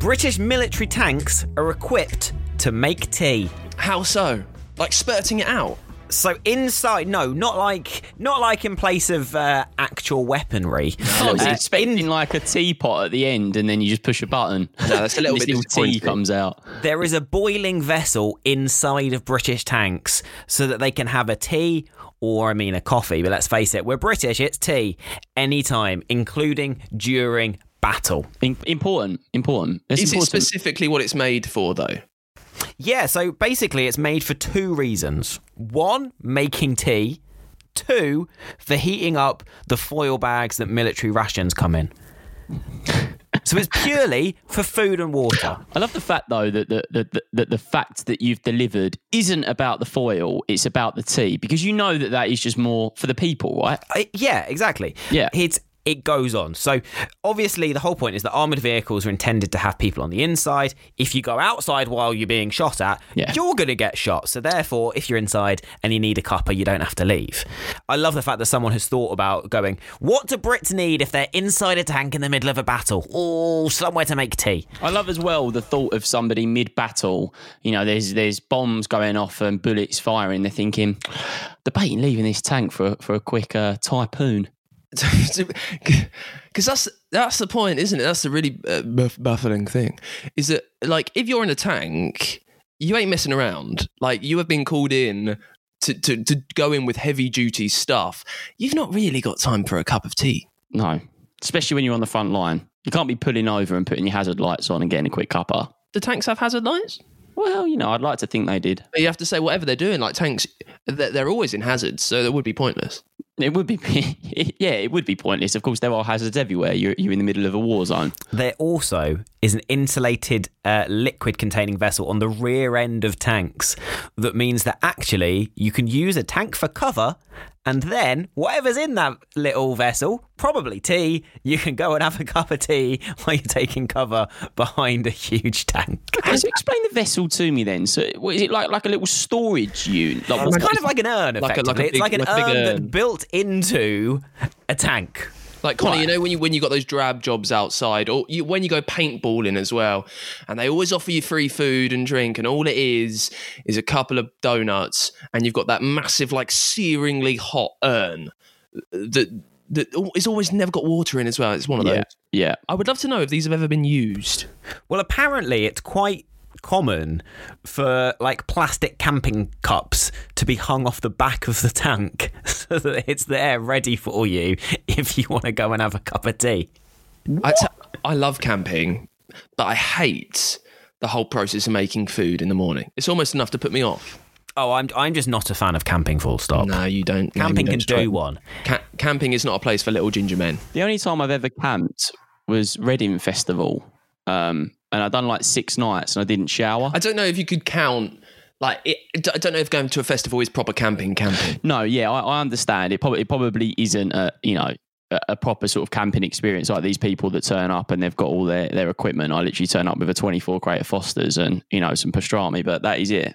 British military tanks are equipped to make tea. How so? Like spurting it out? So inside, no, not like not like in place of uh, actual weaponry. I was Uh, expecting like a teapot at the end, and then you just push a button. No, that's a little This bit little tea comes out. there is a boiling vessel inside of British tanks so that they can have a tea or I mean a coffee, but let's face it, we're British, it's tea anytime, including during battle. In- important, important. It's Is it specifically what it's made for, though? Yeah, so basically it's made for two reasons. One, making tea. Two, for heating up the foil bags that military rations come in. so it's purely for food and water. I love the fact though that the, the, the, that the fact that you've delivered isn't about the foil; it's about the tea because you know that that is just more for the people, right? I- yeah, exactly. Yeah. It's it goes on. So obviously the whole point is that armored vehicles are intended to have people on the inside. If you go outside while you're being shot at, Yeah. you're going to get shot. So therefore, if you're inside and you need a cuppa, you don't have to leave. I love the fact that someone has thought about going, what do Brits need if they're inside a tank in the middle of a battle? Oh, somewhere to make tea. I love as well the thought of somebody mid-battle. You know, there's there's bombs going off and bullets firing. They're thinking, debating leaving this tank for for a quick uh, typhoon. Because that's that's the point, isn't it? That's the really uh, baffling thing. Is that like if you're in a tank, you ain't messing around. Like you have been called in to to, to go in with heavy duty stuff. You've not really got time for a cup of tea. No, especially when you're on the front line. You can't be pulling over and putting your hazard lights on and getting a quick cuppa. The tanks have hazard lights. Well, you know, I'd like to think they did. But you have to say whatever they're doing. Like tanks, they're, they're always in hazards, so that would be pointless. It would be, yeah, it would be pointless. Of course, there are hazards everywhere. You're, you're in the middle of a war zone. There also is an insulated uh, liquid containing vessel on the rear end of tanks that means that actually you can use a tank for cover and then whatever's in that little vessel, probably tea, you can go and have a cup of tea while you're taking cover behind a huge tank. So explain the vessel to me then. So, what, is it like like a little storage unit? Like, It's kind of like an urn, Like a- like a it's like an like big urn that's built into a tank. Like Connie, you know when you when you got those drab jobs outside, or you, when you go paintballing as well, and they always offer you free food and drink, and all it is is a couple of donuts, and you've got that massive, like searingly hot urn that that is always never got water in as well. It's one of those. yeah, yeah. I would love to know if these have ever been used. Well, apparently it's quite common for like plastic camping cups to be hung off the back of the tank so that it's there ready for you if you want to go and have a cup of tea. I, t- I love camping, but I hate the whole process of making food in the morning. It's almost enough to put me off. Oh, I'm I'm just not a fan of camping full stop. No, you don't. no, Camping you can don't try. do one. Ca- camping is not a place for little ginger men. The only time I've ever camped was Reading Festival, um, and I'd done like six nights and I didn't shower. I don't know if you could count. Like, it, I don't know if going to a festival is proper camping. Camping. No, yeah, I, I understand. It probably it probably isn't a you know a, a proper sort of camping experience like these people that turn up and they've got all their their equipment. I literally turn up with a twenty four crate of Fosters and you know some pastrami, but that is it.